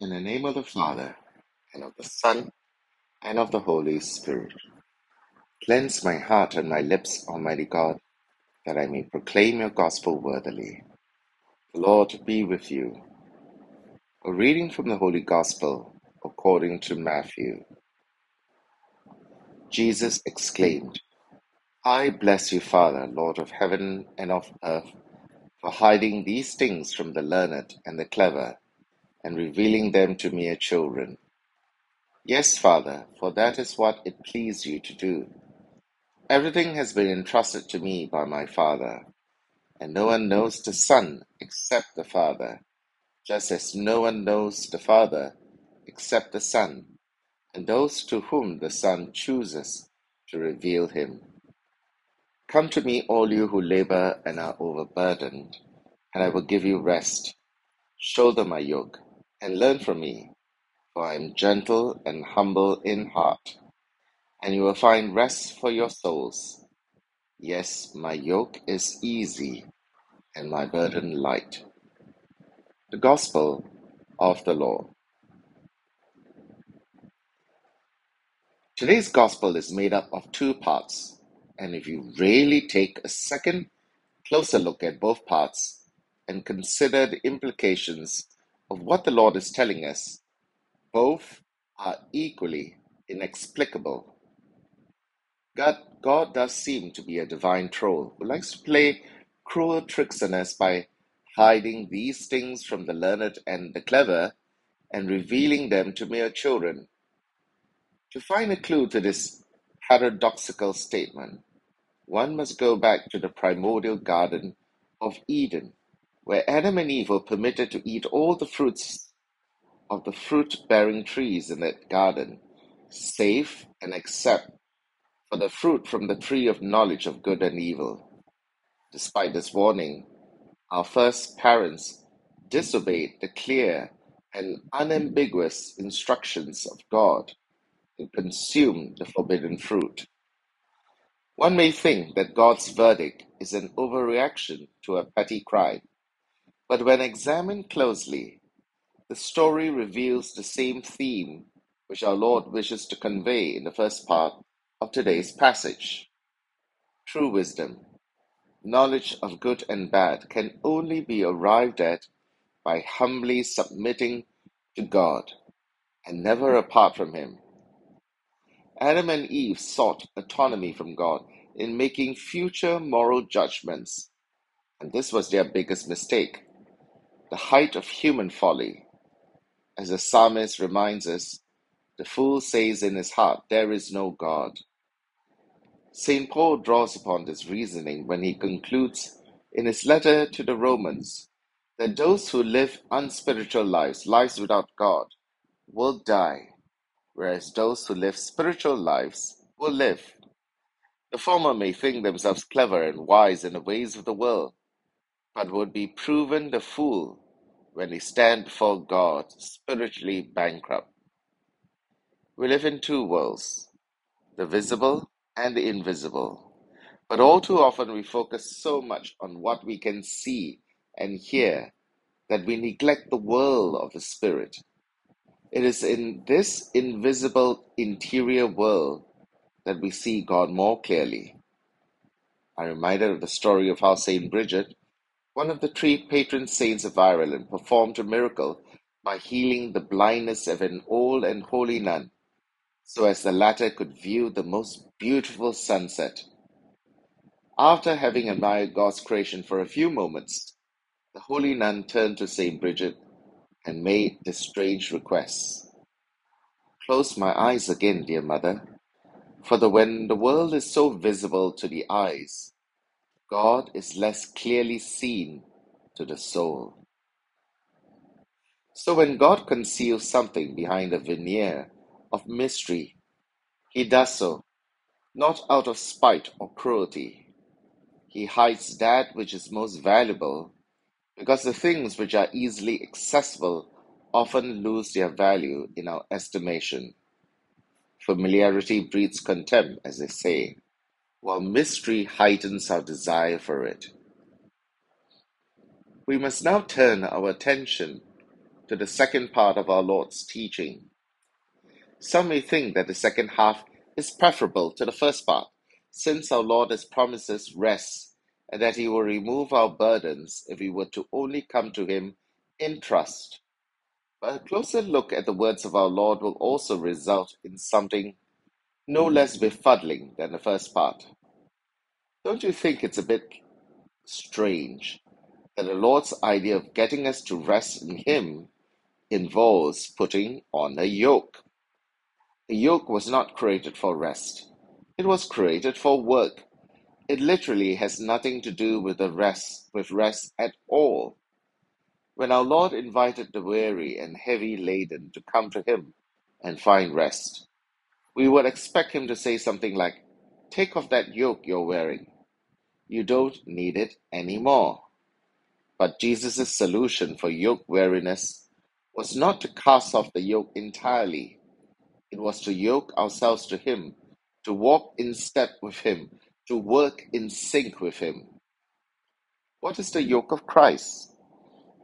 In the name of the Father, and of the Son, and of the Holy Spirit. Cleanse my heart and my lips, Almighty God, that I may proclaim your gospel worthily. The Lord be with you. A reading from the Holy Gospel according to Matthew. Jesus exclaimed, I bless you, Father, Lord of heaven and of earth, for hiding these things from the learned and the clever, and revealing them to mere children. Yes, Father, for that is what it pleased you to do. Everything has been entrusted to me by my Father, and no one knows the Son except the Father, just as no one knows the Father except the Son, and those to whom the Son chooses to reveal him. Come to me, all you who labor and are overburdened, and I will give you rest. Shoulder my yoke, and learn from me, for I am gentle and humble in heart, and you will find rest for your souls. Yes, my yoke is easy, and my burden light. The Gospel of the Lord. Today's Gospel is made up of two parts, and if you really take a second closer look at both parts and consider the implications of what the Lord is telling us, both are equally inexplicable. God, God does seem to be a divine troll who likes to play cruel tricks on us by hiding these things from the learned and the clever and revealing them to mere children. To find a clue to this paradoxical statement, one must go back to the primordial Garden of Eden, where Adam and Eve were permitted to eat all the fruits of the fruit bearing trees in that garden, save and except for the fruit from the tree of knowledge of good and evil. Despite this warning, our first parents disobeyed the clear and unambiguous instructions of God and consumed the forbidden fruit. One may think that God's verdict is an overreaction to a petty crime, but when examined closely, the story reveals the same theme which our Lord wishes to convey in the first part of today's passage. True wisdom, knowledge of good and bad, can only be arrived at by humbly submitting to God and never apart from Him. Adam and Eve sought autonomy from God in making future moral judgments, and this was their biggest mistake, the height of human folly. As the psalmist reminds us, the fool says in his heart, There is no God. St. Paul draws upon this reasoning when he concludes in his letter to the Romans that those who live unspiritual lives, lives without God, will die whereas those who live spiritual lives will live. The former may think themselves clever and wise in the ways of the world, but would be proven the fool when they stand before God spiritually bankrupt. We live in two worlds, the visible and the invisible. But all too often we focus so much on what we can see and hear that we neglect the world of the spirit it is in this invisible interior world that we see God more clearly. I'm reminded of the story of how Saint Bridget, one of the three patron saints of Ireland, performed a miracle by healing the blindness of an old and holy nun, so as the latter could view the most beautiful sunset. After having admired God's creation for a few moments, the holy nun turned to Saint Bridget and made this strange request. Close my eyes again, dear mother, for the, when the world is so visible to the eyes, God is less clearly seen to the soul. So when God conceals something behind a veneer of mystery, he does so not out of spite or cruelty. He hides that which is most valuable because the things which are easily accessible often lose their value in our estimation. Familiarity breeds contempt, as they say, while mystery heightens our desire for it. We must now turn our attention to the second part of our Lord's teaching. Some may think that the second half is preferable to the first part, since our Lord has promised us rest and that He will remove our burdens if we were to only come to Him in trust. But a closer look at the words of our Lord will also result in something no less befuddling than the first part. Don't you think it's a bit strange that the Lord's idea of getting us to rest in Him involves putting on a yoke? A yoke was not created for rest, it was created for work. It literally has nothing to do with the rest with rest at all. When our Lord invited the weary and heavy laden to come to him and find rest, we would expect him to say something like, Take off that yoke you're wearing. You don't need it anymore. But Jesus' solution for yoke weariness was not to cast off the yoke entirely, it was to yoke ourselves to Him, to walk in step with Him, to work in sync with Him. What is the yoke of Christ?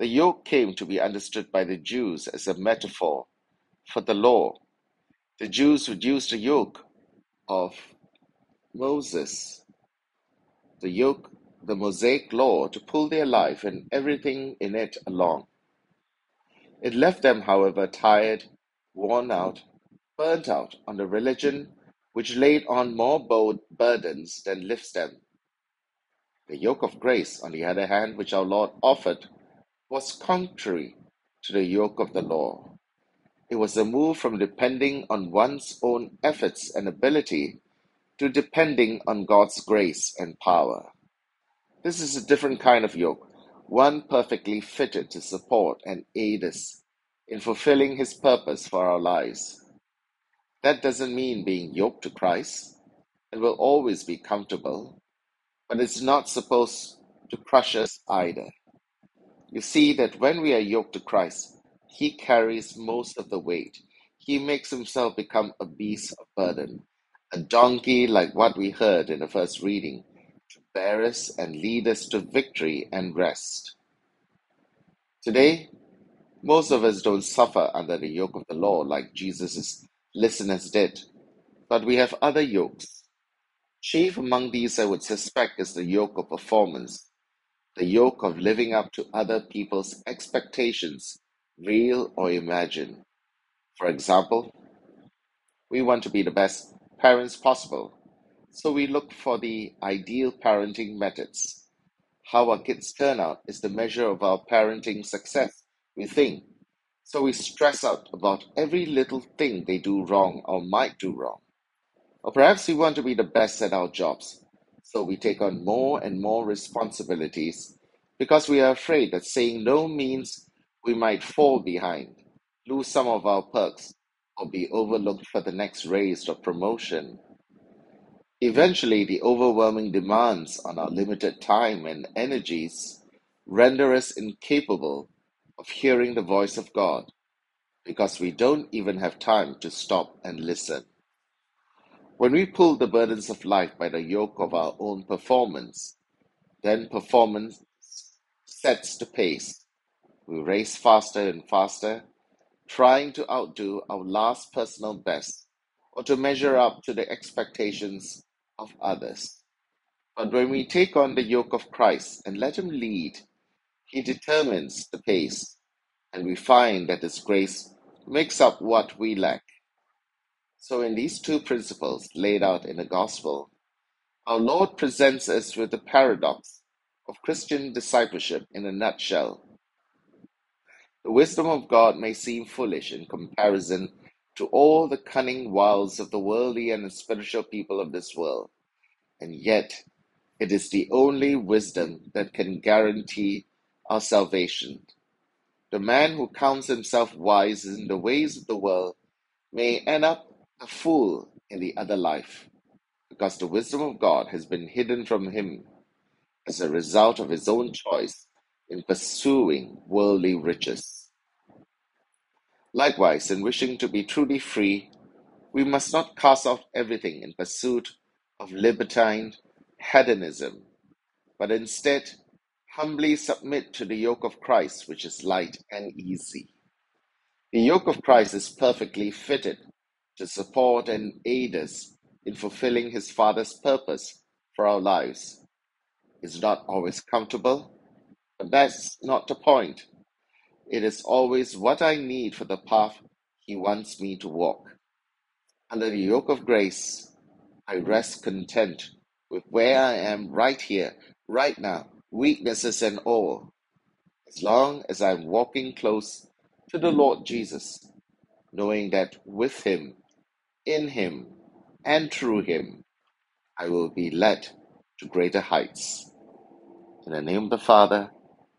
The yoke came to be understood by the Jews as a metaphor for the law. The Jews use the yoke of Moses, the yoke, the Mosaic law, to pull their life and everything in it along. It left them, however, tired, worn out, burnt out on the religion which laid on more burdens than lifts them. The yoke of grace, on the other hand, which our Lord offered, was contrary to the yoke of the law. It was a move from depending on one's own efforts and ability to depending on God's grace and power. This is a different kind of yoke, one perfectly fitted to support and aid us in fulfilling His purpose for our lives. That doesn't mean being yoked to Christ. It will always be comfortable, but it's not supposed to crush us either. You see that when we are yoked to Christ, He carries most of the weight. He makes Himself become a beast of burden, a donkey like what we heard in the first reading, to bear us and lead us to victory and rest. Today, most of us don't suffer under the yoke of the law like Jesus' listeners did, but we have other yokes. Chief among these, I would suspect, is the yoke of performance, the yoke of living up to other people's expectations, real or imagined. For example, we want to be the best parents possible, so we look for the ideal parenting methods. How our kids turn out is the measure of our parenting success, we think. So we stress out about every little thing they do wrong or might do wrong. Or perhaps we want to be the best at our jobs. So we take on more and more responsibilities because we are afraid that saying no means we might fall behind, lose some of our perks, or be overlooked for the next raise or promotion. Eventually, the overwhelming demands on our limited time and energies render us incapable of hearing the voice of God because we don't even have time to stop and listen. When we pull the burdens of life by the yoke of our own performance, then performance sets the pace. We race faster and faster, trying to outdo our last personal best or to measure up to the expectations of others. But when we take on the yoke of Christ and let Him lead, he determines the pace, and we find that His grace makes up what we lack. So, in these two principles laid out in the Gospel, our Lord presents us with the paradox of Christian discipleship in a nutshell. The wisdom of God may seem foolish in comparison to all the cunning wiles of the worldly and the spiritual people of this world, and yet it is the only wisdom that can guarantee our salvation. The man who counts himself wise in the ways of the world may end up a fool in the other life, because the wisdom of God has been hidden from him as a result of his own choice in pursuing worldly riches. Likewise, in wishing to be truly free, we must not cast off everything in pursuit of libertine hedonism, but instead Humbly submit to the yoke of Christ, which is light and easy. The yoke of Christ is perfectly fitted to support and aid us in fulfilling His Father's purpose for our lives. It's not always comfortable, but that's not the point. It is always what I need for the path He wants me to walk. Under the yoke of grace, I rest content with where I am right here, right now, weaknesses and all, as long as I'm walking close to the Lord Jesus, knowing that with Him, in Him, and through Him, I will be led to greater heights. In the name of the Father,